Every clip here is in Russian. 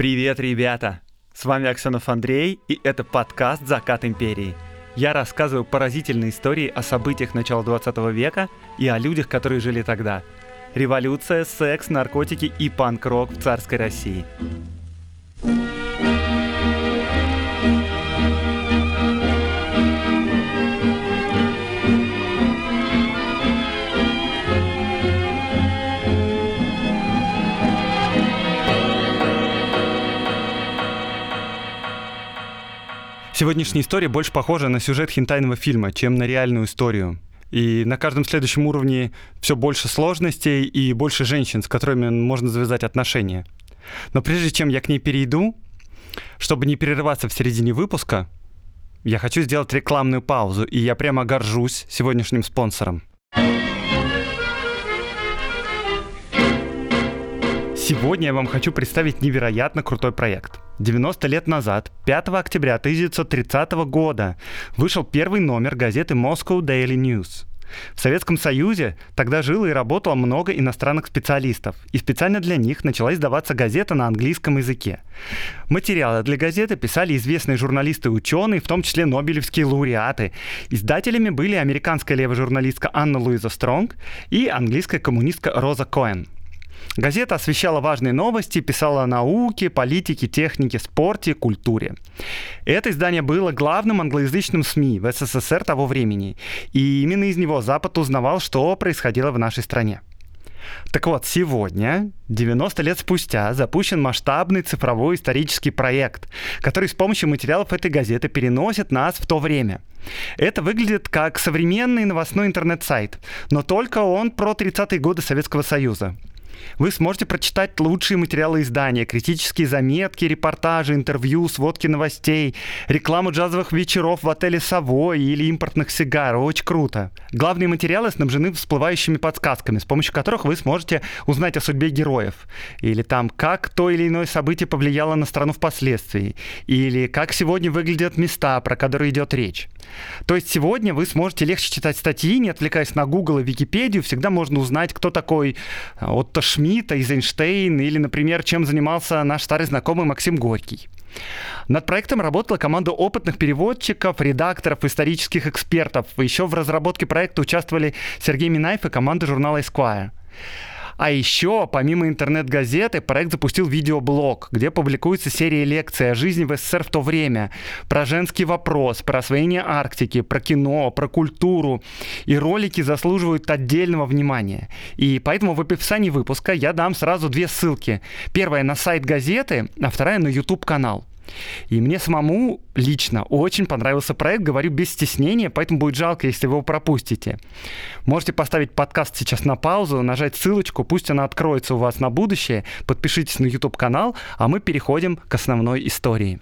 Привет, ребята! С вами Аксенов Андрей, и это подкаст «Закат империи». Я рассказываю поразительные истории о событиях начала 20 века и о людях, которые жили тогда. Революция, секс, наркотики и панк-рок в царской России. Сегодняшняя история больше похожа на сюжет хентайного фильма, чем на реальную историю. И на каждом следующем уровне все больше сложностей и больше женщин, с которыми можно завязать отношения. Но прежде чем я к ней перейду, чтобы не перерываться в середине выпуска, я хочу сделать рекламную паузу, и я прямо горжусь сегодняшним спонсором. Сегодня я вам хочу представить невероятно крутой проект. 90 лет назад, 5 октября 1930 года, вышел первый номер газеты Moscow Daily News. В Советском Союзе тогда жило и работало много иностранных специалистов, и специально для них начала издаваться газета на английском языке. Материалы для газеты писали известные журналисты и ученые, в том числе нобелевские лауреаты. Издателями были американская левая журналистка Анна Луиза Стронг и английская коммунистка Роза Коэн. Газета освещала важные новости, писала о науке, политике, технике, спорте, культуре. Это издание было главным англоязычным СМИ в СССР того времени, и именно из него Запад узнавал, что происходило в нашей стране. Так вот, сегодня, 90 лет спустя, запущен масштабный цифровой исторический проект, который с помощью материалов этой газеты переносит нас в то время. Это выглядит как современный новостной интернет-сайт, но только он про 30-е годы Советского Союза. Вы сможете прочитать лучшие материалы издания, критические заметки, репортажи, интервью, сводки новостей, рекламу джазовых вечеров в отеле «Совой» или импортных сигар. Очень круто. Главные материалы снабжены всплывающими подсказками, с помощью которых вы сможете узнать о судьбе героев. Или там, как то или иное событие повлияло на страну впоследствии. Или как сегодня выглядят места, про которые идет речь. То есть сегодня вы сможете легче читать статьи, не отвлекаясь на Google и Википедию. Всегда можно узнать, кто такой а, Отто Шмидт, Эйзенштейн или, например, чем занимался наш старый знакомый Максим Горький. Над проектом работала команда опытных переводчиков, редакторов, исторических экспертов. Еще в разработке проекта участвовали Сергей Минаев и команда журнала Esquire. А еще, помимо интернет-газеты, проект запустил видеоблог, где публикуется серия лекций о жизни в СССР в то время, про женский вопрос, про освоение Арктики, про кино, про культуру. И ролики заслуживают отдельного внимания. И поэтому в описании выпуска я дам сразу две ссылки. Первая на сайт газеты, а вторая на YouTube-канал. И мне самому лично очень понравился проект, говорю без стеснения, поэтому будет жалко, если вы его пропустите. Можете поставить подкаст сейчас на паузу, нажать ссылочку, пусть она откроется у вас на будущее, подпишитесь на YouTube-канал, а мы переходим к основной истории.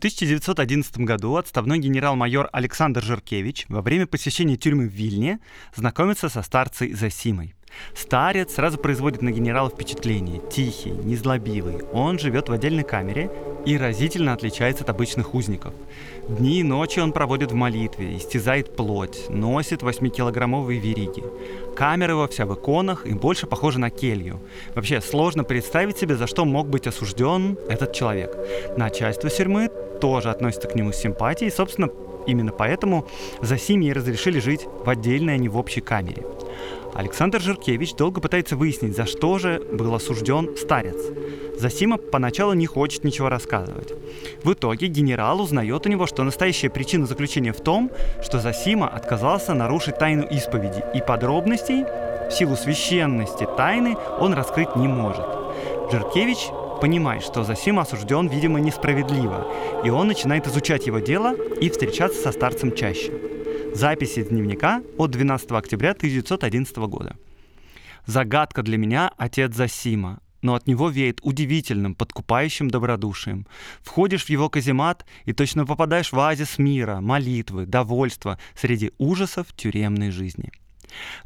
1911 году отставной генерал-майор Александр Жиркевич во время посещения тюрьмы в Вильне знакомится со старцей Засимой. Старец сразу производит на генерала впечатление. Тихий, незлобивый. Он живет в отдельной камере и разительно отличается от обычных узников. Дни и ночи он проводит в молитве, истязает плоть, носит 8-килограммовые вериги. Камера его вся в иконах и больше похожа на келью. Вообще сложно представить себе, за что мог быть осужден этот человек. Начальство тюрьмы тоже относится к нему с симпатией. Собственно, именно поэтому за семьей разрешили жить в отдельной, а не в общей камере. Александр Жиркевич долго пытается выяснить, за что же был осужден старец. Засима поначалу не хочет ничего рассказывать. В итоге генерал узнает у него, что настоящая причина заключения в том, что Засима отказался нарушить тайну исповеди, и подробностей в силу священности тайны он раскрыть не может. Жиркевич понимает, что Засим осужден, видимо, несправедливо, и он начинает изучать его дело и встречаться со старцем чаще. Записи дневника от 12 октября 1911 года. Загадка для меня отец Засима, но от него веет удивительным, подкупающим добродушием. Входишь в его каземат и точно попадаешь в оазис мира, молитвы, довольства среди ужасов тюремной жизни.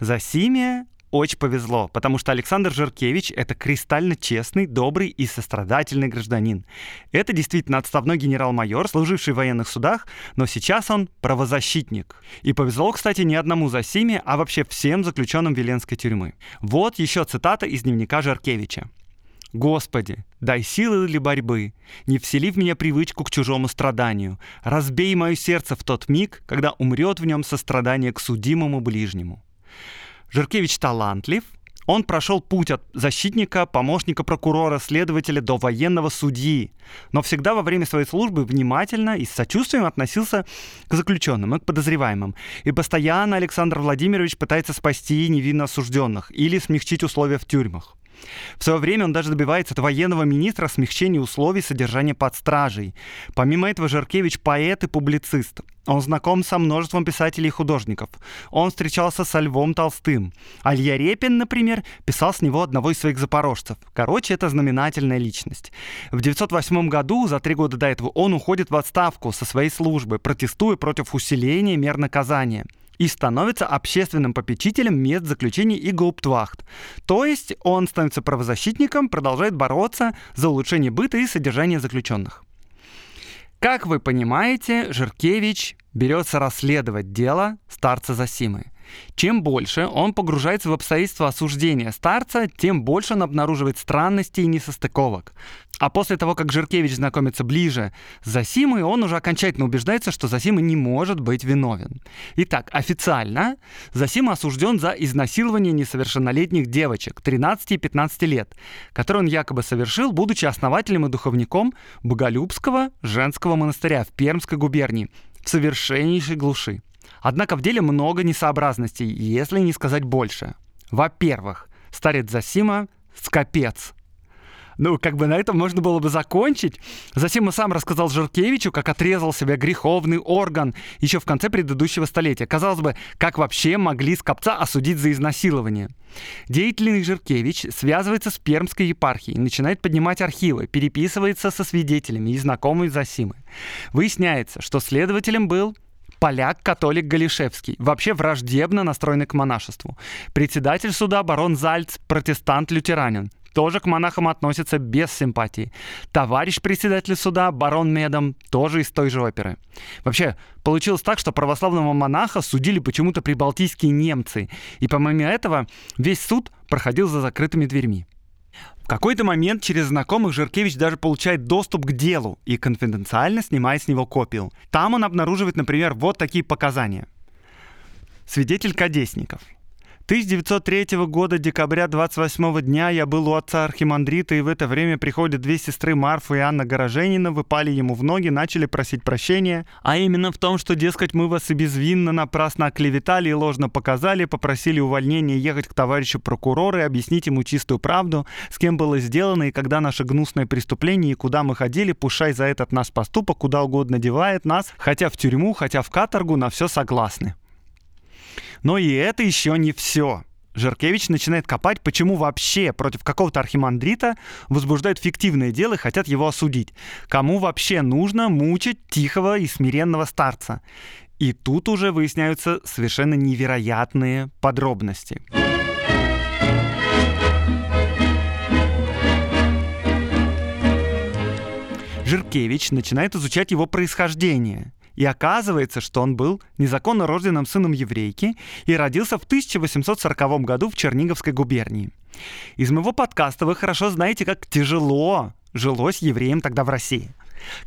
Засимия очень повезло, потому что Александр Жиркевич — это кристально честный, добрый и сострадательный гражданин. Это действительно отставной генерал-майор, служивший в военных судах, но сейчас он правозащитник. И повезло, кстати, не одному Засиме, а вообще всем заключенным Веленской тюрьмы. Вот еще цитата из дневника Жиркевича. Господи, дай силы для борьбы, не всели в меня привычку к чужому страданию, разбей мое сердце в тот миг, когда умрет в нем сострадание к судимому ближнему. Жиркевич талантлив, он прошел путь от защитника, помощника прокурора, следователя до военного судьи, но всегда во время своей службы внимательно и с сочувствием относился к заключенным и к подозреваемым. И постоянно Александр Владимирович пытается спасти невинно осужденных или смягчить условия в тюрьмах. В свое время он даже добивается от военного министра смягчения условий содержания под стражей. Помимо этого, Жаркевич поэт и публицист. Он знаком со множеством писателей и художников. Он встречался со Львом Толстым. Алья Репин, например, писал с него одного из своих запорожцев. Короче, это знаменательная личность. В 908 году, за три года до этого, он уходит в отставку со своей службы, протестуя против усиления мер наказания и становится общественным попечителем мест заключений и гауптвахт. То есть он становится правозащитником, продолжает бороться за улучшение быта и содержания заключенных. Как вы понимаете, Жиркевич берется расследовать дело старца Засимы. Чем больше он погружается в обстоятельства осуждения старца, тем больше он обнаруживает странностей и несостыковок. А после того, как Жиркевич знакомится ближе с Засимой, он уже окончательно убеждается, что Засима не может быть виновен. Итак, официально Засима осужден за изнасилование несовершеннолетних девочек 13 и 15 лет, которые он якобы совершил, будучи основателем и духовником Боголюбского женского монастыря в Пермской губернии в совершеннейшей глуши. Однако в деле много несообразностей, если не сказать больше. Во-первых, старец Засима — скопец. Ну, как бы на этом можно было бы закончить. Засима сам рассказал Жиркевичу, как отрезал себе греховный орган еще в конце предыдущего столетия. Казалось бы, как вообще могли скопца осудить за изнасилование? Деятельный Жиркевич связывается с Пермской епархией, начинает поднимать архивы, переписывается со свидетелями и знакомыми Засимы. Выясняется, что следователем был поляк-католик Галишевский, вообще враждебно настроенный к монашеству. Председатель суда барон Зальц, протестант-лютеранин, тоже к монахам относится без симпатии. Товарищ председатель суда, барон Медом, тоже из той же оперы. Вообще, получилось так, что православного монаха судили почему-то прибалтийские немцы. И помимо этого, весь суд проходил за закрытыми дверьми. В какой-то момент через знакомых Жиркевич даже получает доступ к делу и конфиденциально снимает с него копию. Там он обнаруживает, например, вот такие показания. Свидетель Кадесников – 1903 года, декабря 28 дня, я был у отца Архимандрита, и в это время приходят две сестры Марфа и Анна Гороженина, выпали ему в ноги, начали просить прощения, а именно в том, что, дескать, мы вас и безвинно напрасно оклеветали и ложно показали, попросили увольнения ехать к товарищу прокурору и объяснить ему чистую правду, с кем было сделано и когда наше гнусное преступление и куда мы ходили, пушай за этот наш поступок куда угодно девает нас, хотя в тюрьму, хотя в каторгу, на все согласны. Но и это еще не все. Жиркевич начинает копать, почему вообще против какого-то архимандрита возбуждают фиктивное дело и хотят его осудить. Кому вообще нужно мучить тихого и смиренного старца? И тут уже выясняются совершенно невероятные подробности. Жиркевич начинает изучать его происхождение – и оказывается, что он был незаконно рожденным сыном еврейки и родился в 1840 году в Черниговской губернии. Из моего подкаста вы хорошо знаете, как тяжело жилось евреям тогда в России.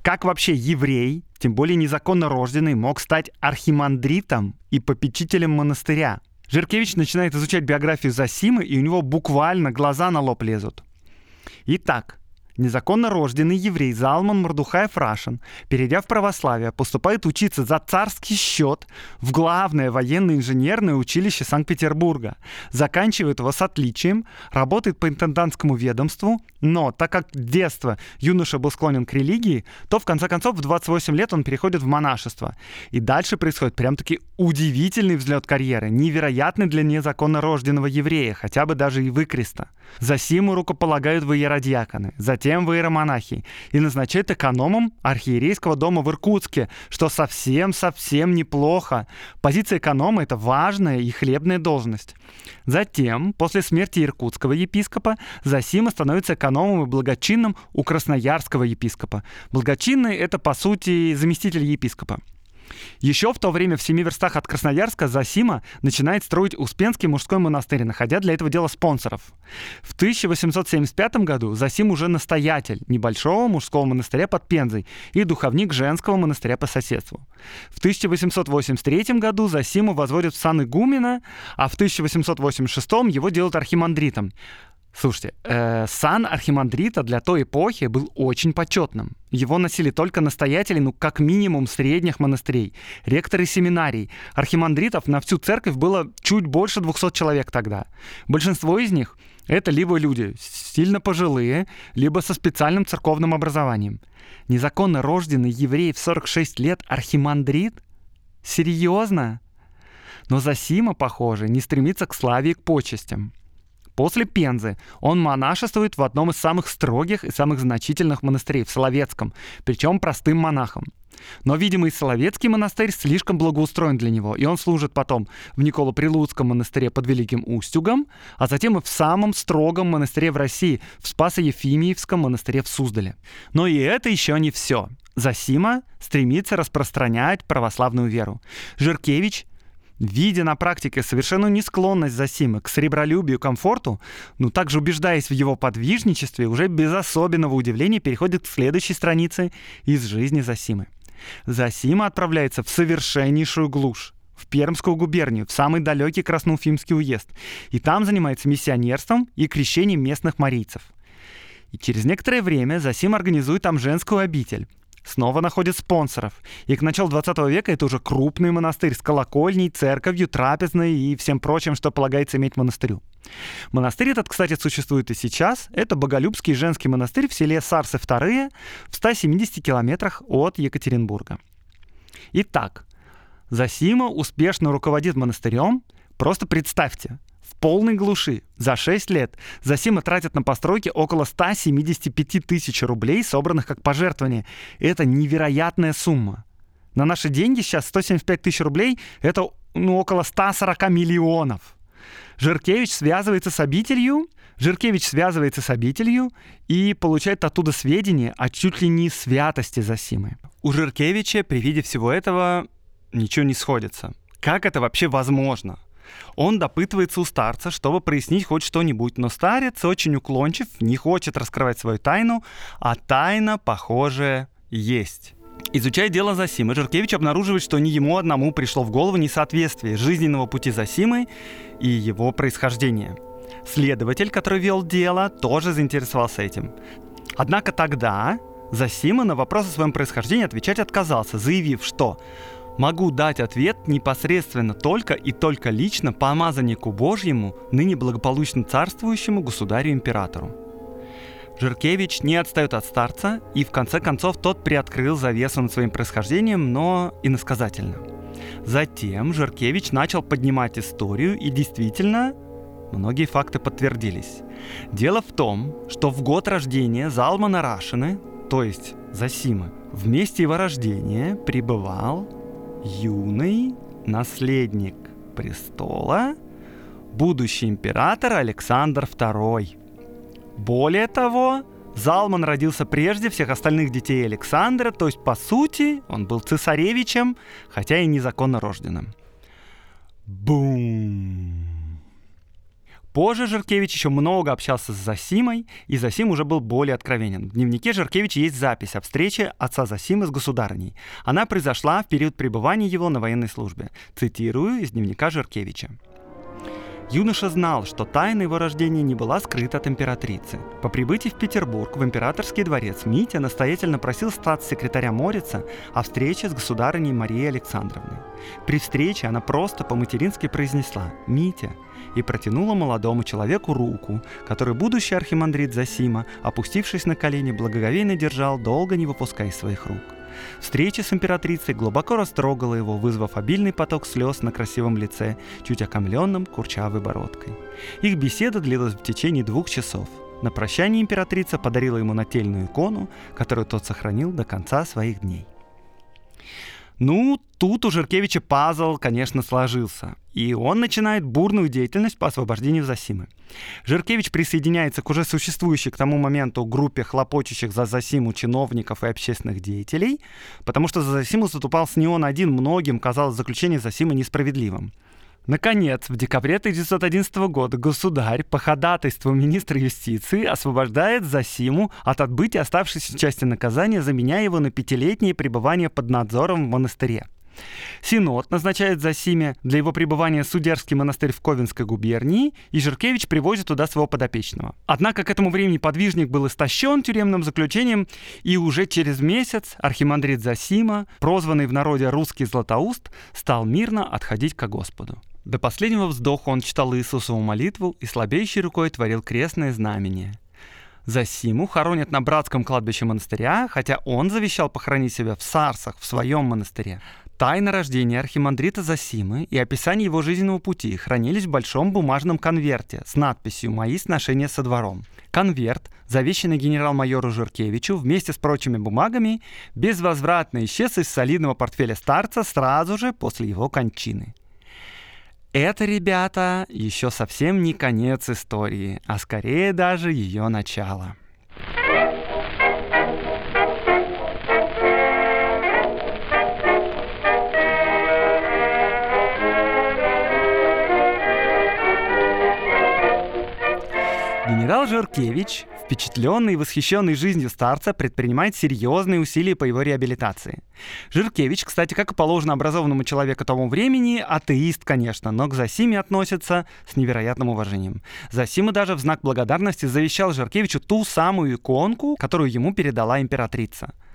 Как вообще еврей, тем более незаконно рожденный, мог стать архимандритом и попечителем монастыря? Жиркевич начинает изучать биографию Засимы, и у него буквально глаза на лоб лезут. Итак, Незаконно рожденный еврей Залман Мордухаев Рашин, перейдя в православие, поступает учиться за царский счет в главное военно-инженерное училище Санкт-Петербурга. Заканчивает его с отличием, работает по интендантскому ведомству, но так как детство юноша был склонен к религии, то в конце концов в 28 лет он переходит в монашество. И дальше происходит прям-таки удивительный взлет карьеры, невероятный для незаконно рожденного еврея, хотя бы даже и выкреста. За Симу рукополагают в иеродьяконы, затем затем в иеромонахи и назначает экономом архиерейского дома в Иркутске, что совсем-совсем неплохо. Позиция эконома — это важная и хлебная должность. Затем, после смерти иркутского епископа, Засима становится экономом и благочинным у красноярского епископа. Благочинный — это, по сути, заместитель епископа. Еще в то время в семи верстах от Красноярска Засима начинает строить Успенский мужской монастырь, находя для этого дела спонсоров. В 1875 году Засим уже настоятель небольшого мужского монастыря под Пензой и духовник женского монастыря по соседству. В 1883 году Засиму возводят в сан игумена, а в 1886 его делают архимандритом. Слушайте, э, сан архимандрита для той эпохи был очень почетным. Его носили только настоятели, ну, как минимум, средних монастырей, ректоры семинарий. Архимандритов на всю церковь было чуть больше 200 человек тогда. Большинство из них — это либо люди сильно пожилые, либо со специальным церковным образованием. Незаконно рожденный еврей в 46 лет архимандрит? Серьезно? Но Засима, похоже, не стремится к славе и к почестям. После Пензы он монашествует в одном из самых строгих и самых значительных монастырей, в Соловецком, причем простым монахом. Но, видимо, и Соловецкий монастырь слишком благоустроен для него, и он служит потом в Николо-Прилуцком монастыре под Великим Устюгом, а затем и в самом строгом монастыре в России, в Спасо-Ефимиевском монастыре в Суздале. Но и это еще не все. Засима стремится распространять православную веру. Жиркевич видя на практике совершенную несклонность Зосимы к сребролюбию, комфорту, ну также убеждаясь в его подвижничестве, уже без особенного удивления переходит к следующей странице из жизни Зосимы. Зосима отправляется в совершеннейшую глушь, в Пермскую губернию, в самый далекий Красноуфимский уезд, и там занимается миссионерством и крещением местных марийцев. И через некоторое время Засим организует там женскую обитель, снова находит спонсоров. И к началу 20 века это уже крупный монастырь с колокольней, церковью, трапезной и всем прочим, что полагается иметь монастырю. Монастырь этот, кстати, существует и сейчас. Это Боголюбский женский монастырь в селе Сарсы II в 170 километрах от Екатеринбурга. Итак, Засима успешно руководит монастырем. Просто представьте, полной глуши. За 6 лет Засима тратит на постройки около 175 тысяч рублей, собранных как пожертвование. Это невероятная сумма. На наши деньги сейчас 175 тысяч рублей — это ну, около 140 миллионов. Жиркевич связывается с обителью, Жиркевич связывается с обителью и получает оттуда сведения о чуть ли не святости Засимы. У Жиркевича при виде всего этого ничего не сходится. Как это вообще возможно? Он допытывается у старца, чтобы прояснить хоть что-нибудь, но старец очень уклончив, не хочет раскрывать свою тайну, а тайна, похоже, есть. Изучая дело Засимы, Жиркевич обнаруживает, что не ему одному пришло в голову несоответствие жизненного пути Засимы и его происхождения. Следователь, который вел дело, тоже заинтересовался этим. Однако тогда Засима на вопрос о своем происхождении отвечать отказался, заявив, что могу дать ответ непосредственно только и только лично помазаннику Божьему, ныне благополучно царствующему государю-императору. Жиркевич не отстает от старца, и в конце концов тот приоткрыл завесу над своим происхождением, но иносказательно. Затем Жиркевич начал поднимать историю, и действительно, многие факты подтвердились. Дело в том, что в год рождения Залмана Рашины, то есть Засимы, в месте его рождения пребывал юный наследник престола, будущий император Александр II. Более того, Залман родился прежде всех остальных детей Александра, то есть, по сути, он был цесаревичем, хотя и незаконно рожденным. Бум! Позже Жиркевич еще много общался с Засимой, и Засим уже был более откровенен. В дневнике Жиркевича есть запись о встрече отца Засимы с государыней. Она произошла в период пребывания его на военной службе. Цитирую из дневника Жиркевича. Юноша знал, что тайна его рождения не была скрыта от императрицы. По прибытии в Петербург в императорский дворец Митя настоятельно просил статс-секретаря Морица о встрече с государыней Марией Александровной. При встрече она просто по-матерински произнесла «Митя» и протянула молодому человеку руку, который будущий архимандрит Засима, опустившись на колени, благоговейно держал, долго не выпуская своих рук. Встреча с императрицей глубоко растрогала его, вызвав обильный поток слез на красивом лице, чуть окомленном курчавой бородкой. Их беседа длилась в течение двух часов. На прощание императрица подарила ему нательную икону, которую тот сохранил до конца своих дней. Ну, тут у Жиркевича пазл, конечно, сложился. И он начинает бурную деятельность по освобождению Засимы. Жиркевич присоединяется к уже существующей к тому моменту группе хлопочущих за Засиму чиновников и общественных деятелей, потому что за Засиму затупал с не он один, многим казалось заключение Засимы несправедливым. Наконец, в декабре 1911 года государь по ходатайству министра юстиции освобождает Засиму от отбытия оставшейся части наказания, заменяя его на пятилетнее пребывание под надзором в монастыре. Синод назначает Засиме для его пребывания судерский монастырь в Ковенской губернии, и Жиркевич привозит туда своего подопечного. Однако к этому времени подвижник был истощен тюремным заключением, и уже через месяц архимандрит Засима, прозванный в народе русский Златоуст, стал мирно отходить к Господу. До последнего вздоха он читал Иисусову молитву и слабеющей рукой творил крестное знамение. Засиму хоронят на братском кладбище монастыря, хотя он завещал похоронить себя в Сарсах, в своем монастыре. Тайна рождения архимандрита Засимы и описание его жизненного пути хранились в большом бумажном конверте с надписью «Мои сношения со двором». Конверт, завещанный генерал-майору Жиркевичу вместе с прочими бумагами, безвозвратно исчез из солидного портфеля старца сразу же после его кончины. Это, ребята, еще совсем не конец истории, а скорее даже ее начало. Генерал Жиркевич Впечатленный и восхищенный жизнью старца предпринимает серьезные усилия по его реабилитации. Жиркевич, кстати, как и положено образованному человеку тому времени, атеист, конечно, но к Засиме относится с невероятным уважением. Засима даже в знак благодарности завещал Жиркевичу ту самую иконку, которую ему передала императрица –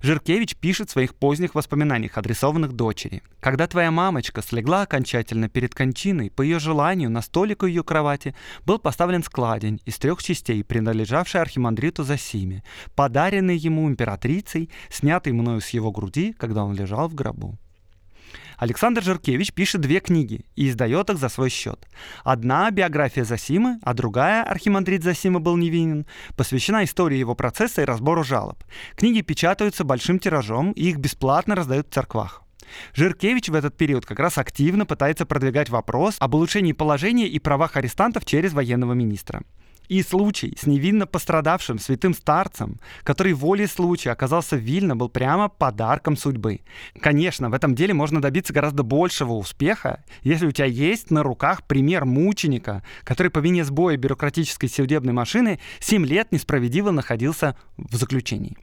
Жиркевич пишет в своих поздних воспоминаниях, адресованных дочери. «Когда твоя мамочка слегла окончательно перед кончиной, по ее желанию на столик у ее кровати был поставлен складень из трех частей, принадлежавший архимандриту Засиме, подаренный ему императрицей, снятый мною с его груди, когда он лежал в гробу. Александр Жиркевич пишет две книги и издает их за свой счет. Одна — биография Засимы, а другая «Архимандрит Засима был невинен» посвящена истории его процесса и разбору жалоб. Книги печатаются большим тиражом и их бесплатно раздают в церквах. Жиркевич в этот период как раз активно пытается продвигать вопрос об улучшении положения и правах арестантов через военного министра. И случай с невинно пострадавшим святым старцем, который волей случая оказался в Вильно, был прямо подарком судьбы. Конечно, в этом деле можно добиться гораздо большего успеха, если у тебя есть на руках пример мученика, который по вине сбоя бюрократической судебной машины 7 лет несправедливо находился в заключении.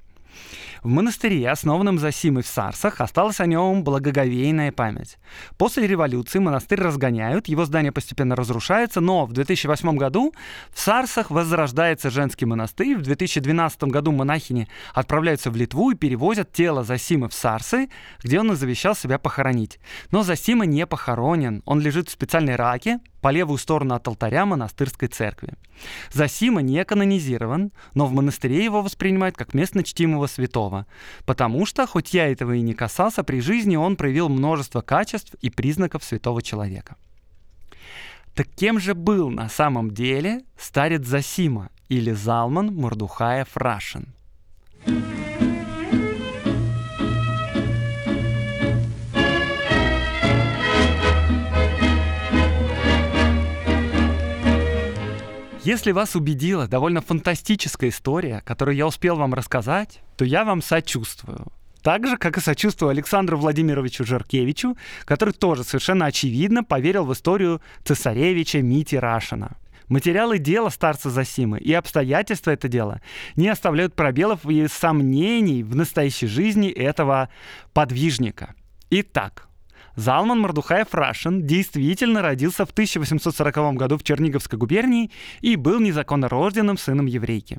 В монастыре, основанном Засимой в Сарсах, осталась о нем благоговейная память. После революции монастырь разгоняют, его здание постепенно разрушается, но в 2008 году в Сарсах возрождается женский монастырь. В 2012 году монахини отправляются в Литву и перевозят тело Засимы в Сарсы, где он и завещал себя похоронить. Но Засима не похоронен, он лежит в специальной раке, по левую сторону от алтаря монастырской церкви. Засима не канонизирован, но в монастыре его воспринимают как местно чтимого святого, потому что, хоть я этого и не касался, при жизни он проявил множество качеств и признаков святого человека. Так кем же был на самом деле старец Засима или Залман Мурдухаев Рашин? Если вас убедила довольно фантастическая история, которую я успел вам рассказать, то я вам сочувствую. Так же, как и сочувствую Александру Владимировичу Жаркевичу, который тоже совершенно очевидно поверил в историю цесаревича Мити Рашина. Материалы дела старца Засимы и обстоятельства это дела не оставляют пробелов и сомнений в настоящей жизни этого подвижника. Итак, Залман Мордухаев Рашин действительно родился в 1840 году в Черниговской губернии и был незаконно рожденным сыном еврейки.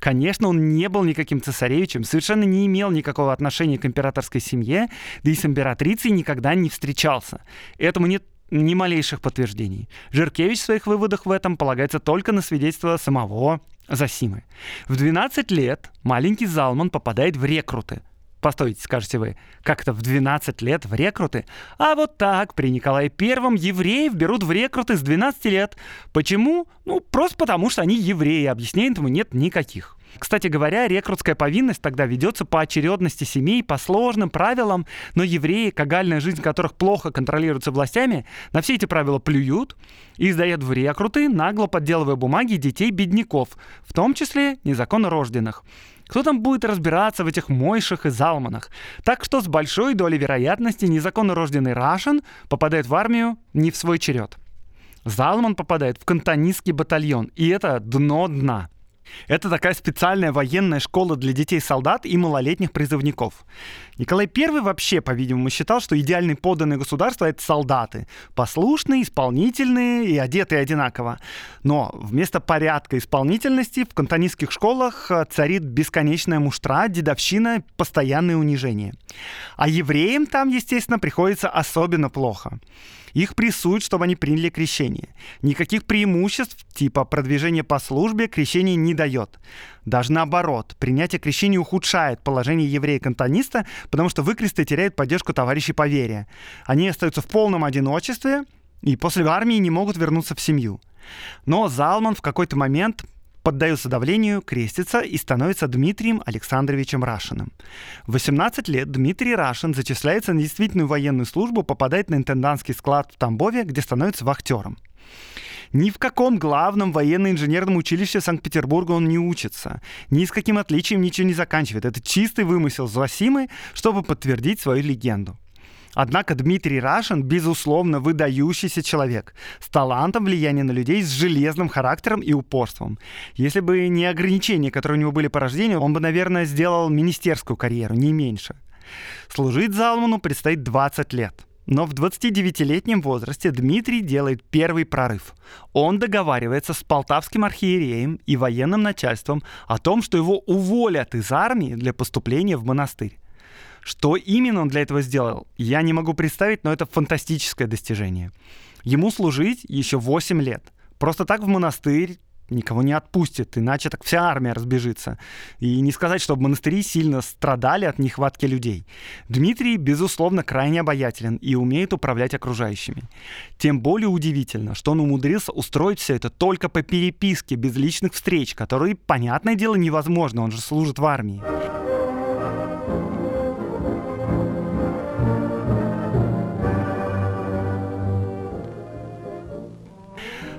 Конечно, он не был никаким цесаревичем, совершенно не имел никакого отношения к императорской семье, да и с императрицей никогда не встречался. Этому нет ни малейших подтверждений. Жиркевич в своих выводах в этом полагается только на свидетельство самого Засимы. В 12 лет маленький Залман попадает в рекруты, Постойте, скажете вы, как-то в 12 лет в рекруты? А вот так, при Николае Первом евреев берут в рекруты с 12 лет. Почему? Ну, просто потому, что они евреи, объяснений этому нет никаких. Кстати говоря, рекрутская повинность тогда ведется по очередности семей, по сложным правилам, но евреи, кагальная жизнь которых плохо контролируется властями, на все эти правила плюют и издают в рекруты, нагло подделывая бумаги детей бедняков, в том числе незаконно рожденных. Кто там будет разбираться в этих мойшах и залманах? Так что с большой долей вероятности незаконно рожденный Рашен попадает в армию не в свой черед. Залман попадает в кантонистский батальон, и это дно дна. Это такая специальная военная школа для детей-солдат и малолетних призывников. Николай I вообще, по-видимому, считал, что идеальные подданные государства — это солдаты. Послушные, исполнительные и одетые одинаково. Но вместо порядка исполнительности в кантонистских школах э, царит бесконечная муштра, дедовщина, постоянное унижение. А евреям там, естественно, приходится особенно плохо. Их прессуют, чтобы они приняли крещение. Никаких преимуществ, типа продвижения по службе, крещение не дает. Даже наоборот, принятие крещения ухудшает положение еврея-кантониста, потому что выкресты теряют поддержку товарищей по вере. Они остаются в полном одиночестве и после армии не могут вернуться в семью. Но Залман в какой-то момент поддается давлению, крестится и становится Дмитрием Александровичем Рашиным. В 18 лет Дмитрий Рашин зачисляется на действительную военную службу, попадает на интендантский склад в Тамбове, где становится вахтером. Ни в каком главном военно-инженерном училище Санкт-Петербурга он не учится. Ни с каким отличием ничего не заканчивает. Это чистый вымысел Зосимы, чтобы подтвердить свою легенду. Однако Дмитрий Рашин, безусловно, выдающийся человек, с талантом влияния на людей, с железным характером и упорством. Если бы не ограничения, которые у него были по рождению, он бы, наверное, сделал министерскую карьеру, не меньше. Служить Залману предстоит 20 лет. Но в 29-летнем возрасте Дмитрий делает первый прорыв. Он договаривается с полтавским архиереем и военным начальством о том, что его уволят из армии для поступления в монастырь. Что именно он для этого сделал, я не могу представить, но это фантастическое достижение. Ему служить еще 8 лет. Просто так в монастырь никого не отпустит, иначе так вся армия разбежится. И не сказать, чтобы монастыри сильно страдали от нехватки людей. Дмитрий, безусловно, крайне обаятелен и умеет управлять окружающими. Тем более удивительно, что он умудрился устроить все это только по переписке, без личных встреч, которые, понятное дело, невозможно, он же служит в армии.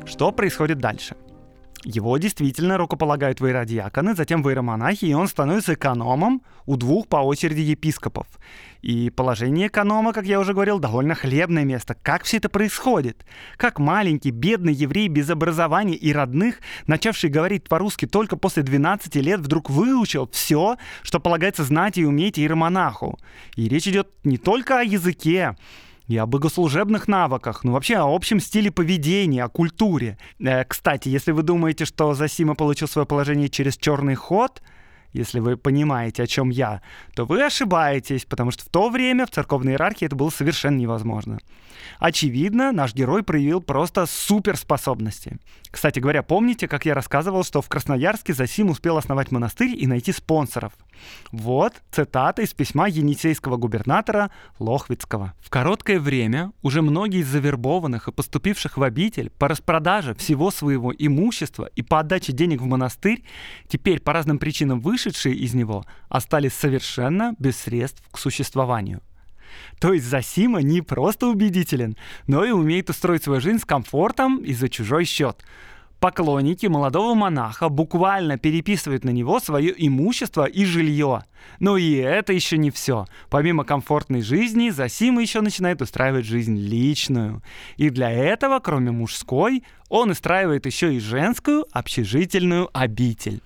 Что происходит дальше? Его действительно рукополагают в иеродиаконы, затем в иеромонахи, и он становится экономом у двух по очереди епископов. И положение эконома, как я уже говорил, довольно хлебное место. Как все это происходит? Как маленький, бедный еврей без образования и родных, начавший говорить по-русски только после 12 лет, вдруг выучил все, что полагается знать и уметь иеромонаху. И речь идет не только о языке, и о богослужебных навыках, ну вообще о общем стиле поведения, о культуре. Э, кстати, если вы думаете, что Засима получил свое положение через черный ход, если вы понимаете, о чем я, то вы ошибаетесь, потому что в то время в церковной иерархии это было совершенно невозможно. Очевидно, наш герой проявил просто суперспособности. Кстати говоря, помните, как я рассказывал, что в Красноярске Засим успел основать монастырь и найти спонсоров? Вот цитата из письма енисейского губернатора Лохвицкого. В короткое время уже многие из завербованных и поступивших в обитель по распродаже всего своего имущества и по отдаче денег в монастырь, теперь по разным причинам вышедшие из него, остались совершенно без средств к существованию. То есть Засима не просто убедителен, но и умеет устроить свою жизнь с комфортом и за чужой счет. Поклонники молодого монаха буквально переписывают на него свое имущество и жилье. Но и это еще не все. Помимо комфортной жизни, Засима еще начинает устраивать жизнь личную. И для этого, кроме мужской, он устраивает еще и женскую общежительную обитель.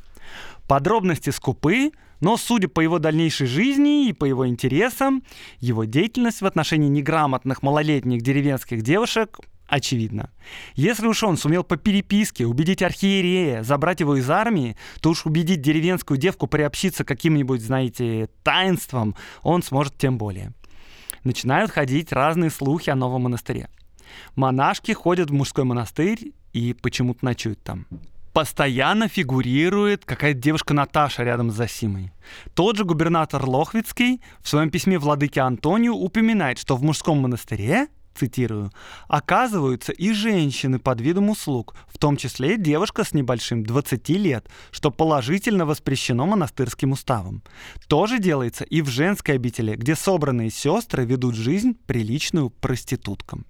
Подробности скупы, но судя по его дальнейшей жизни и по его интересам, его деятельность в отношении неграмотных малолетних деревенских девушек очевидна. Если уж он сумел по переписке убедить архиерея забрать его из армии, то уж убедить деревенскую девку приобщиться каким-нибудь, знаете, таинствам он сможет тем более. Начинают ходить разные слухи о новом монастыре. Монашки ходят в мужской монастырь и почему-то ночуют там. Постоянно фигурирует какая-то девушка Наташа рядом с Засимой. Тот же губернатор Лохвицкий в своем письме владыке Антонию упоминает, что в мужском монастыре цитирую, оказываются и женщины под видом услуг, в том числе девушка с небольшим 20 лет, что положительно воспрещено монастырским уставом. То же делается и в женской обители, где собранные сестры ведут жизнь приличную проституткам.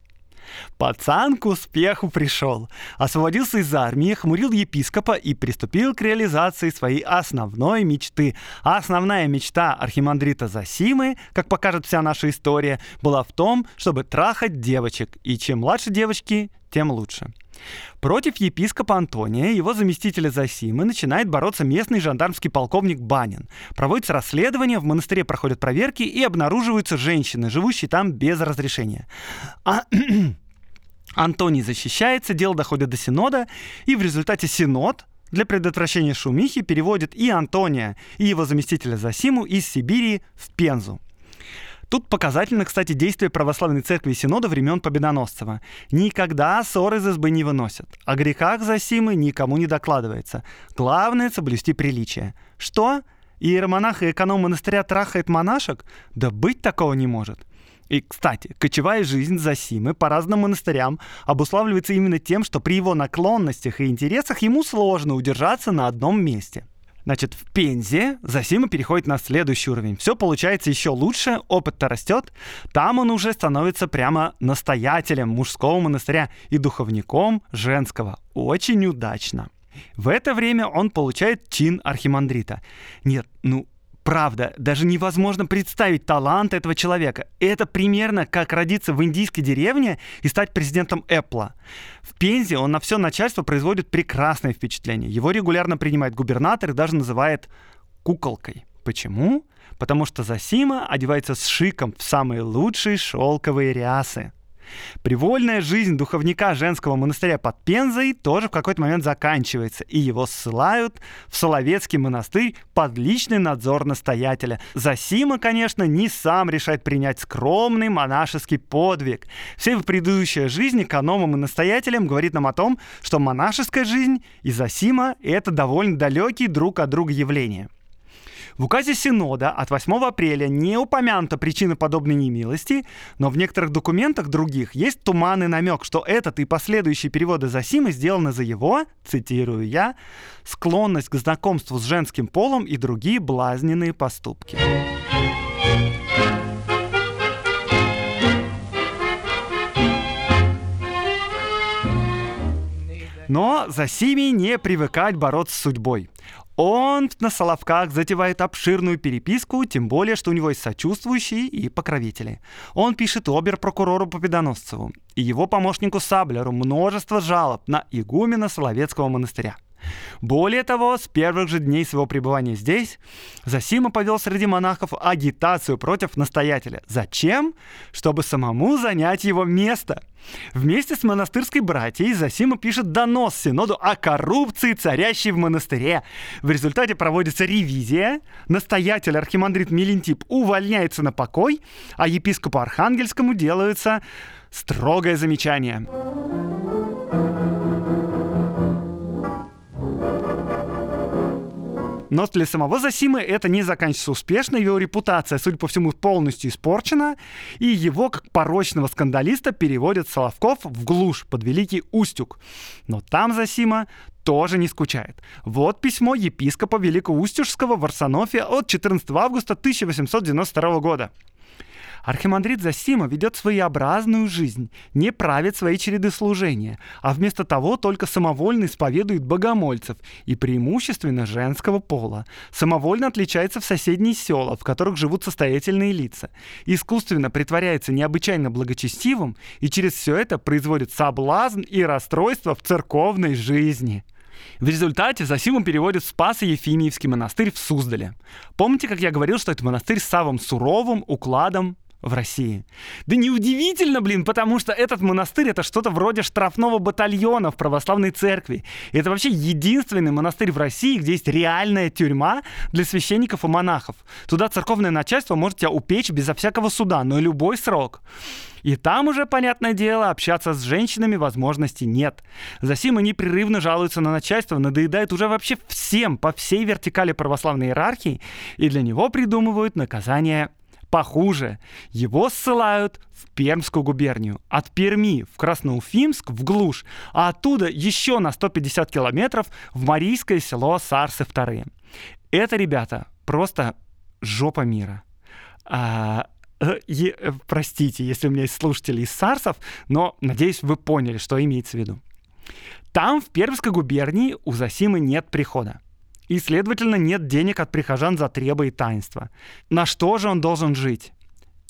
Пацан к успеху пришел. Освободился из армии, хмурил епископа и приступил к реализации своей основной мечты. А основная мечта архимандрита Засимы, как покажет вся наша история, была в том, чтобы трахать девочек. И чем младше девочки, тем лучше. Против епископа Антония, его заместителя Засимы, начинает бороться местный жандармский полковник Банин. Проводится расследование, в монастыре проходят проверки и обнаруживаются женщины, живущие там без разрешения. А Антоний защищается, дело доходит до Синода, и в результате Синод для предотвращения шумихи переводит и Антония, и его заместителя Засиму из Сибири в Пензу. Тут показательно, кстати, действие православной церкви Синода времен Победоносцева. Никогда ссоры из избы не выносят. О грехах Засимы никому не докладывается. Главное — соблюсти приличие. Что? Иеромонах и эконом монастыря трахает монашек? Да быть такого не может. И, кстати, кочевая жизнь Засимы по разным монастырям обуславливается именно тем, что при его наклонностях и интересах ему сложно удержаться на одном месте. Значит, в Пензе Засима переходит на следующий уровень. Все получается еще лучше, опыт-то растет. Там он уже становится прямо настоятелем мужского монастыря и духовником женского. Очень удачно. В это время он получает чин архимандрита. Нет, ну правда, даже невозможно представить талант этого человека. Это примерно как родиться в индийской деревне и стать президентом Apple. В Пензе он на все начальство производит прекрасное впечатление. Его регулярно принимает губернатор и даже называет куколкой. Почему? Потому что Засима одевается с шиком в самые лучшие шелковые рясы. Привольная жизнь духовника женского монастыря под Пензой тоже в какой-то момент заканчивается, и его ссылают в Соловецкий монастырь под личный надзор настоятеля. Засима, конечно, не сам решает принять скромный монашеский подвиг. Вся его предыдущая жизнь экономом и настоятелем говорит нам о том, что монашеская жизнь и Засима — это довольно далекие друг от друга явления. В указе Синода от 8 апреля не упомянута причина подобной немилости, но в некоторых документах других есть туманный намек, что этот и последующие переводы Засимы сделаны за его, цитирую я, склонность к знакомству с женским полом и другие блазненные поступки. Но за Сими не привыкать бороться с судьбой. Он на Соловках затевает обширную переписку, тем более, что у него есть сочувствующие и покровители. Он пишет обер-прокурору Победоносцеву и его помощнику Саблеру множество жалоб на игумена Соловецкого монастыря. Более того, с первых же дней своего пребывания здесь Засима повел среди монахов агитацию против настоятеля. Зачем? Чтобы самому занять его место. Вместе с монастырской братьей Засима пишет донос Синоду о коррупции, царящей в монастыре. В результате проводится ревизия, настоятель архимандрит Мелентип увольняется на покой, а епископу Архангельскому делается строгое замечание. Но для самого Засимы это не заканчивается успешно. Его репутация, судя по всему, полностью испорчена. И его, как порочного скандалиста, переводят Соловков в глушь под Великий Устюг. Но там Засима тоже не скучает. Вот письмо епископа Великоустюжского в Арсенофе от 14 августа 1892 года. Архимандрит Засима ведет своеобразную жизнь, не правит свои череды служения, а вместо того только самовольно исповедует богомольцев и преимущественно женского пола. Самовольно отличается в соседние села, в которых живут состоятельные лица. Искусственно притворяется необычайно благочестивым и через все это производит соблазн и расстройство в церковной жизни. В результате Засиму переводят в Спасо-Ефимиевский монастырь в Суздале. Помните, как я говорил, что это монастырь с самым суровым укладом в России. Да неудивительно, блин, потому что этот монастырь это что-то вроде штрафного батальона в православной церкви. И это вообще единственный монастырь в России, где есть реальная тюрьма для священников и монахов. Туда церковное начальство может тебя упечь безо всякого суда, но любой срок. И там уже, понятное дело, общаться с женщинами возможности нет. Засима непрерывно жалуется на начальство, надоедает уже вообще всем по всей вертикали православной иерархии, и для него придумывают наказание похуже. Его ссылают в Пермскую губернию. От Перми в Красноуфимск в глушь, а оттуда еще на 150 километров в Марийское село Сарсы вторые. Это, ребята, просто жопа мира. А, э, э, простите, если у меня есть слушатели из Сарсов, но надеюсь, вы поняли, что имеется в виду. Там, в Пермской губернии, у Засимы нет прихода и, следовательно, нет денег от прихожан за требы и таинства. На что же он должен жить?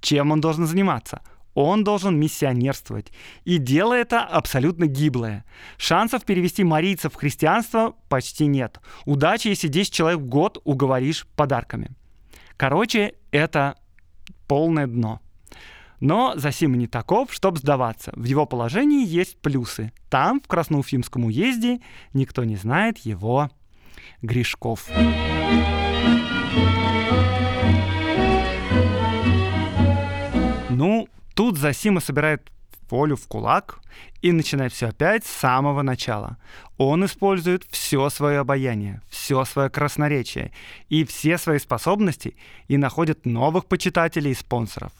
Чем он должен заниматься? Он должен миссионерствовать. И дело это абсолютно гиблое. Шансов перевести марийцев в христианство почти нет. Удачи, если 10 человек в год уговоришь подарками. Короче, это полное дно. Но Засима не таков, чтобы сдаваться. В его положении есть плюсы. Там, в Красноуфимском уезде, никто не знает его грешков. Ну, тут Засима собирает волю в кулак и начинает все опять с самого начала. Он использует все свое обаяние, все свое красноречие и все свои способности и находит новых почитателей и спонсоров.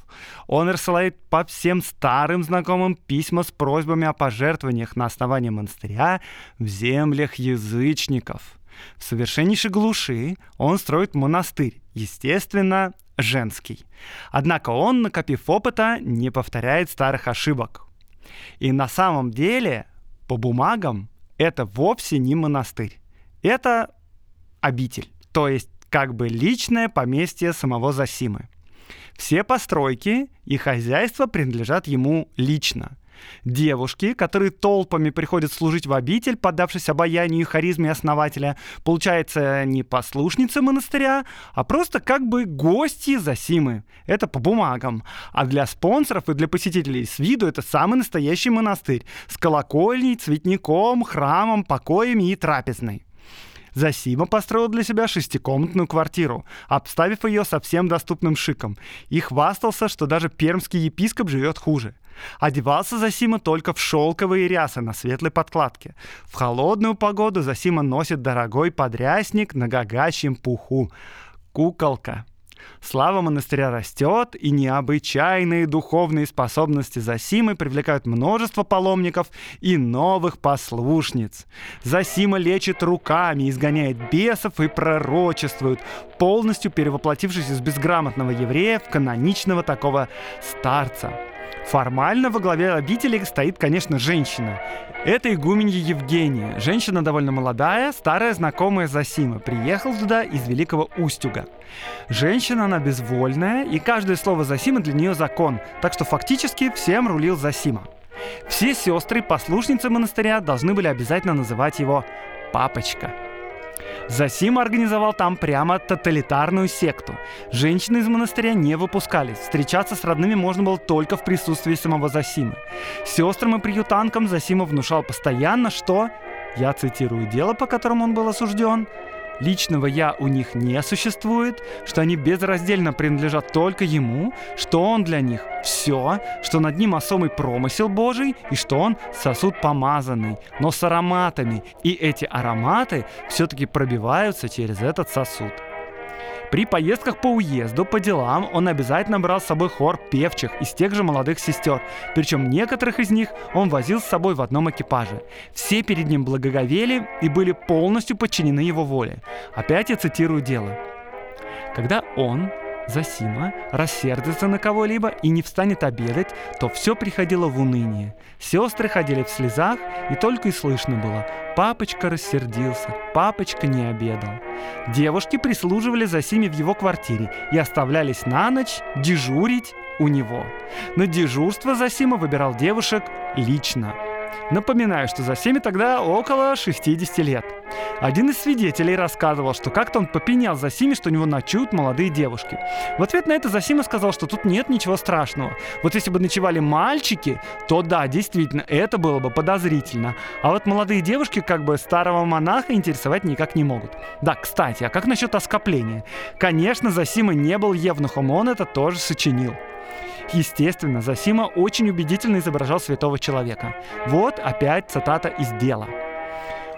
Он рассылает по всем старым знакомым письма с просьбами о пожертвованиях на основании монастыря в землях язычников – в совершеннейшей глуши он строит монастырь, естественно, женский. Однако он, накопив опыта, не повторяет старых ошибок. И на самом деле, по бумагам, это вовсе не монастырь. Это обитель, то есть как бы личное поместье самого Засимы. Все постройки и хозяйство принадлежат ему лично. Девушки, которые толпами приходят служить в обитель, поддавшись обаянию и харизме основателя, получается не послушницы монастыря, а просто как бы гости Засимы. Это по бумагам. А для спонсоров и для посетителей с виду это самый настоящий монастырь с колокольней, цветником, храмом, покоями и трапезной. Засима построил для себя шестикомнатную квартиру, обставив ее совсем доступным шиком, и хвастался, что даже пермский епископ живет хуже. Одевался Засима только в шелковые рясы на светлой подкладке. В холодную погоду Засима носит дорогой подрясник на гагачьем пуху. Куколка. Слава монастыря растет, и необычайные духовные способности Засимы привлекают множество паломников и новых послушниц. Засима лечит руками, изгоняет бесов и пророчествует, полностью перевоплотившись из безграмотного еврея в каноничного такого старца. Формально во главе обители стоит, конечно, женщина. Это игуменья Евгения. Женщина довольно молодая, старая знакомая Засима. Приехал туда из Великого Устюга. Женщина, она безвольная, и каждое слово Засима для нее закон. Так что фактически всем рулил Засима. Все сестры, послушницы монастыря должны были обязательно называть его «папочка». Засим организовал там прямо тоталитарную секту. Женщины из монастыря не выпускались. Встречаться с родными можно было только в присутствии самого Засима. Сестрам и приютанкам Засима внушал постоянно, что, я цитирую, дело, по которому он был осужден, личного «я» у них не существует, что они безраздельно принадлежат только ему, что он для них все, что над ним особый промысел Божий и что он сосуд помазанный, но с ароматами, и эти ароматы все-таки пробиваются через этот сосуд. При поездках по уезду, по делам, он обязательно брал с собой хор певчих из тех же молодых сестер, причем некоторых из них он возил с собой в одном экипаже. Все перед ним благоговели и были полностью подчинены его воле. Опять я цитирую дело. Когда он, Засима рассердится на кого-либо и не встанет обедать, то все приходило в уныние. Сестры ходили в слезах, и только и слышно было «папочка рассердился, папочка не обедал». Девушки прислуживали Засиме в его квартире и оставлялись на ночь дежурить у него. На дежурство Засима выбирал девушек лично. Напоминаю, что за всеми тогда около 60 лет. Один из свидетелей рассказывал, что как-то он попенял Засиме, что у него ночуют молодые девушки. В ответ на это Засима сказал, что тут нет ничего страшного. Вот если бы ночевали мальчики, то да, действительно, это было бы подозрительно. А вот молодые девушки как бы старого монаха интересовать никак не могут. Да, кстати, а как насчет оскопления? Конечно, Засима не был евнухом, он это тоже сочинил. Естественно, Засима очень убедительно изображал святого человека. Вот опять цитата из дела.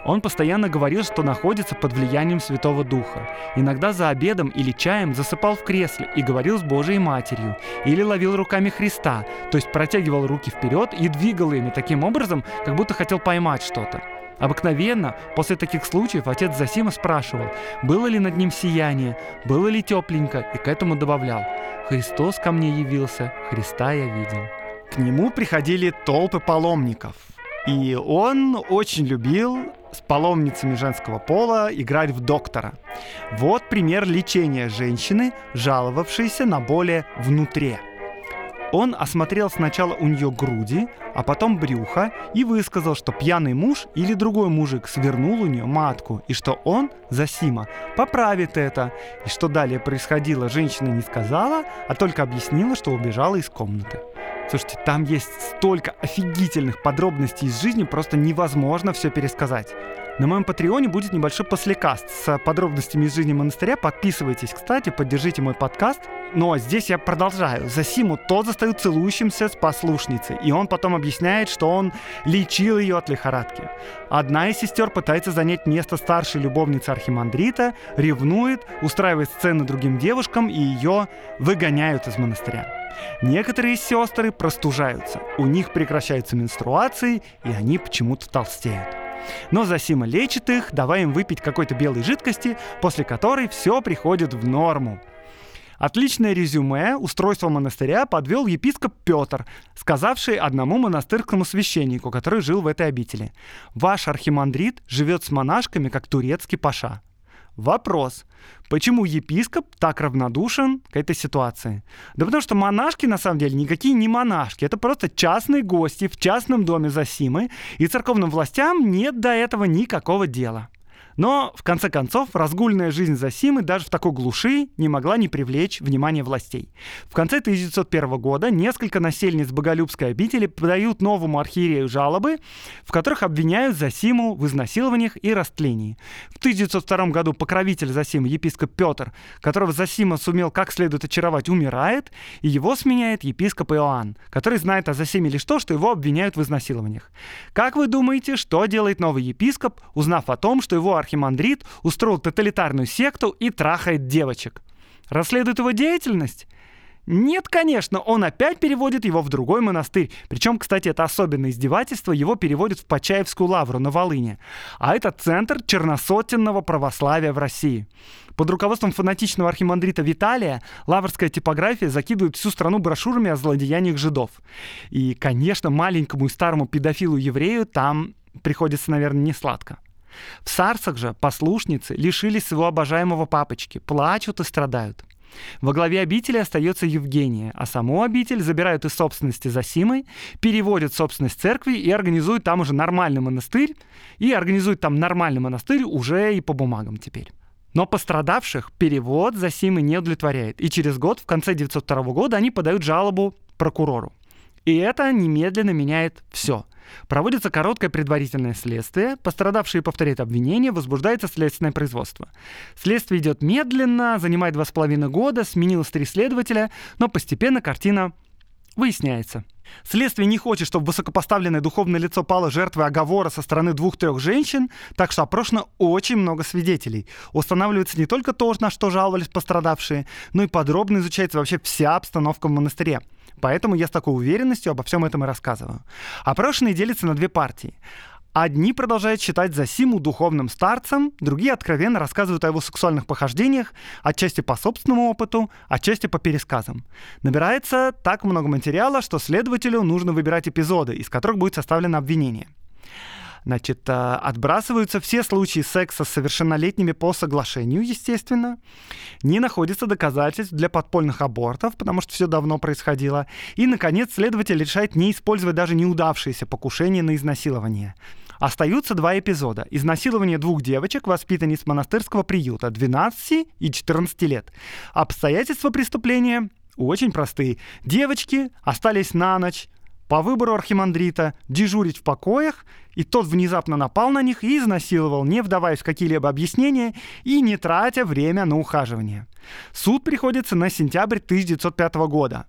Он постоянно говорил, что находится под влиянием Святого Духа. Иногда за обедом или чаем засыпал в кресле и говорил с Божией Матерью. Или ловил руками Христа, то есть протягивал руки вперед и двигал ими таким образом, как будто хотел поймать что-то. Обыкновенно после таких случаев отец Засима спрашивал, было ли над ним сияние, было ли тепленько, и к этому добавлял «Христос ко мне явился, Христа я видел». К нему приходили толпы паломников, и он очень любил с паломницами женского пола играть в доктора. Вот пример лечения женщины, жаловавшейся на боли внутри. Он осмотрел сначала у нее груди, а потом брюхо и высказал, что пьяный муж или другой мужик свернул у нее матку, и что он, Засима, поправит это. И что далее происходило, женщина не сказала, а только объяснила, что убежала из комнаты. Слушайте, там есть столько офигительных подробностей из жизни, просто невозможно все пересказать. На моем патреоне будет небольшой послекаст с подробностями из жизни монастыря. Подписывайтесь, кстати, поддержите мой подкаст. Но здесь я продолжаю. Засиму тот застают целующимся с послушницей, и он потом объясняет, что он лечил ее от лихорадки. Одна из сестер пытается занять место старшей любовницы архимандрита, ревнует, устраивает сцены другим девушкам, и ее выгоняют из монастыря. Некоторые сестры простужаются, у них прекращаются менструации, и они почему-то толстеют. Но Засима лечит их, давая им выпить какой-то белой жидкости, после которой все приходит в норму. Отличное резюме устройства монастыря подвел епископ Петр, сказавший одному монастырскому священнику, который жил в этой обители. «Ваш архимандрит живет с монашками, как турецкий паша». Вопрос. Почему епископ так равнодушен к этой ситуации? Да потому что монашки на самом деле никакие не монашки. Это просто частные гости в частном доме Засимы, и церковным властям нет до этого никакого дела. Но, в конце концов, разгульная жизнь Засимы даже в такой глуши не могла не привлечь внимание властей. В конце 1901 года несколько насельниц Боголюбской обители подают новому архиерею жалобы, в которых обвиняют Засиму в изнасилованиях и растлении. В 1902 году покровитель Засимы, епископ Петр, которого Засима сумел как следует очаровать, умирает, и его сменяет епископ Иоанн, который знает о Засиме лишь то, что его обвиняют в изнасилованиях. Как вы думаете, что делает новый епископ, узнав о том, что его архимандрит устроил тоталитарную секту и трахает девочек. Расследует его деятельность? Нет, конечно, он опять переводит его в другой монастырь. Причем, кстати, это особенное издевательство, его переводят в Почаевскую лавру на Волыне. А это центр черносотенного православия в России. Под руководством фанатичного архимандрита Виталия лаврская типография закидывает всю страну брошюрами о злодеяниях жидов. И, конечно, маленькому и старому педофилу-еврею там приходится, наверное, не сладко. В Сарсах же послушницы лишились своего обожаемого папочки, плачут и страдают. Во главе обители остается Евгения, а саму обитель забирают из собственности Засимой, переводят собственность церкви и организуют там уже нормальный монастырь, и организуют там нормальный монастырь уже и по бумагам теперь. Но пострадавших перевод Засимы не удовлетворяет, и через год, в конце 1902 года, они подают жалобу прокурору. И это немедленно меняет все. Проводится короткое предварительное следствие, пострадавшие повторяют обвинение, возбуждается следственное производство. Следствие идет медленно, занимает два с половиной года, сменилось три следователя, но постепенно картина выясняется. Следствие не хочет, чтобы высокопоставленное духовное лицо пало жертвой оговора со стороны двух-трех женщин, так что опрошено очень много свидетелей. Устанавливается не только то, на что жаловались пострадавшие, но и подробно изучается вообще вся обстановка в монастыре. Поэтому я с такой уверенностью обо всем этом и рассказываю. Опрошенные делятся на две партии. Одни продолжают считать Засиму духовным старцем, другие откровенно рассказывают о его сексуальных похождениях, отчасти по собственному опыту, отчасти по пересказам. Набирается так много материала, что следователю нужно выбирать эпизоды, из которых будет составлено обвинение. Значит, а, отбрасываются все случаи секса с совершеннолетними по соглашению, естественно. Не находится доказательств для подпольных абортов, потому что все давно происходило. И, наконец, следователь решает не использовать даже неудавшиеся покушения на изнасилование. Остаются два эпизода. Изнасилование двух девочек, воспитанниц монастырского приюта, 12 и 14 лет. Обстоятельства преступления очень простые. Девочки остались на ночь по выбору архимандрита дежурить в покоях, и тот внезапно напал на них и изнасиловал, не вдаваясь в какие-либо объяснения и не тратя время на ухаживание. Суд приходится на сентябрь 1905 года.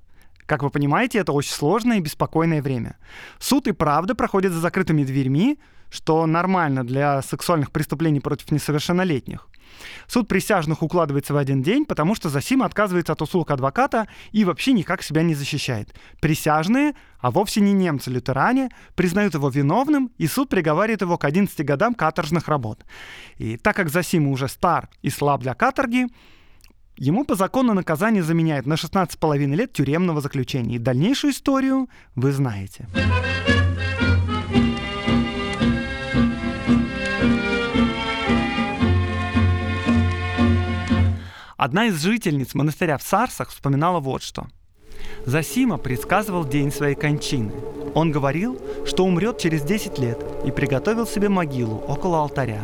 Как вы понимаете, это очень сложное и беспокойное время. Суд и правда проходит за закрытыми дверьми, что нормально для сексуальных преступлений против несовершеннолетних. Суд присяжных укладывается в один день, потому что Засим отказывается от услуг адвоката и вообще никак себя не защищает. Присяжные, а вовсе не немцы-лютеране, признают его виновным, и суд приговаривает его к 11 годам каторжных работ. И так как Засим уже стар и слаб для каторги, Ему по закону наказание заменяет на 16,5 лет тюремного заключения. И дальнейшую историю вы знаете. Одна из жительниц монастыря в Сарсах вспоминала вот что. Засима предсказывал день своей кончины. Он говорил, что умрет через 10 лет и приготовил себе могилу около алтаря.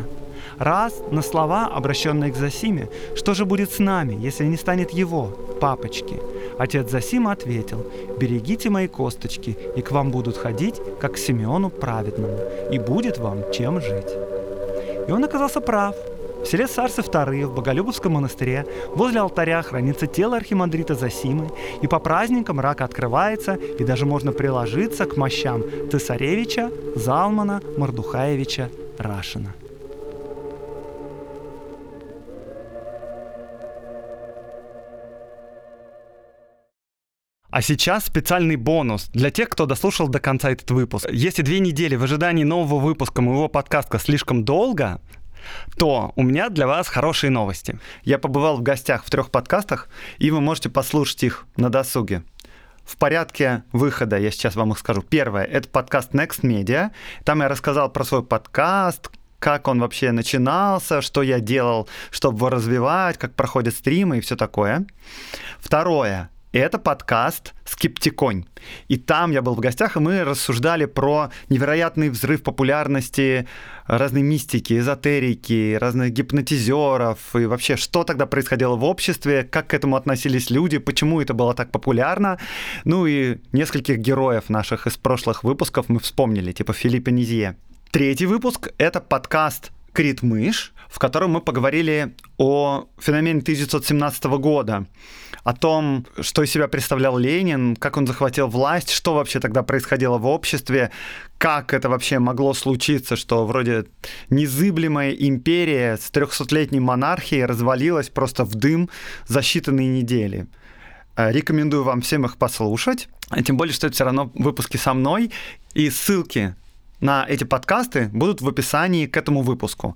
Раз на слова, обращенные к Засиме, что же будет с нами, если не станет его, папочки? Отец Засима ответил, берегите мои косточки, и к вам будут ходить, как к Симеону праведному, и будет вам чем жить. И он оказался прав – в селе Сарсы II в Боголюбовском монастыре возле алтаря хранится тело архимандрита Засимы, и по праздникам рак открывается, и даже можно приложиться к мощам Тесаревича, Залмана, Мордухаевича, Рашина. А сейчас специальный бонус для тех, кто дослушал до конца этот выпуск. Если две недели в ожидании нового выпуска моего подкаста слишком долго, то у меня для вас хорошие новости. Я побывал в гостях в трех подкастах, и вы можете послушать их на досуге. В порядке выхода я сейчас вам их скажу. Первое — это подкаст Next Media. Там я рассказал про свой подкаст, как он вообще начинался, что я делал, чтобы его развивать, как проходят стримы и все такое. Второе это подкаст «Скептиконь». И там я был в гостях, и мы рассуждали про невероятный взрыв популярности разной мистики, эзотерики, разных гипнотизеров, и вообще, что тогда происходило в обществе, как к этому относились люди, почему это было так популярно. Ну и нескольких героев наших из прошлых выпусков мы вспомнили, типа Филиппа Низье. Третий выпуск — это подкаст «Крит мышь», в котором мы поговорили о феномене 1917 года, о том, что из себя представлял Ленин, как он захватил власть, что вообще тогда происходило в обществе, как это вообще могло случиться, что вроде незыблемая империя с 300-летней монархией развалилась просто в дым за считанные недели. Э, рекомендую вам всем их послушать. Тем более, что это все равно выпуски со мной. И ссылки на эти подкасты будут в описании к этому выпуску.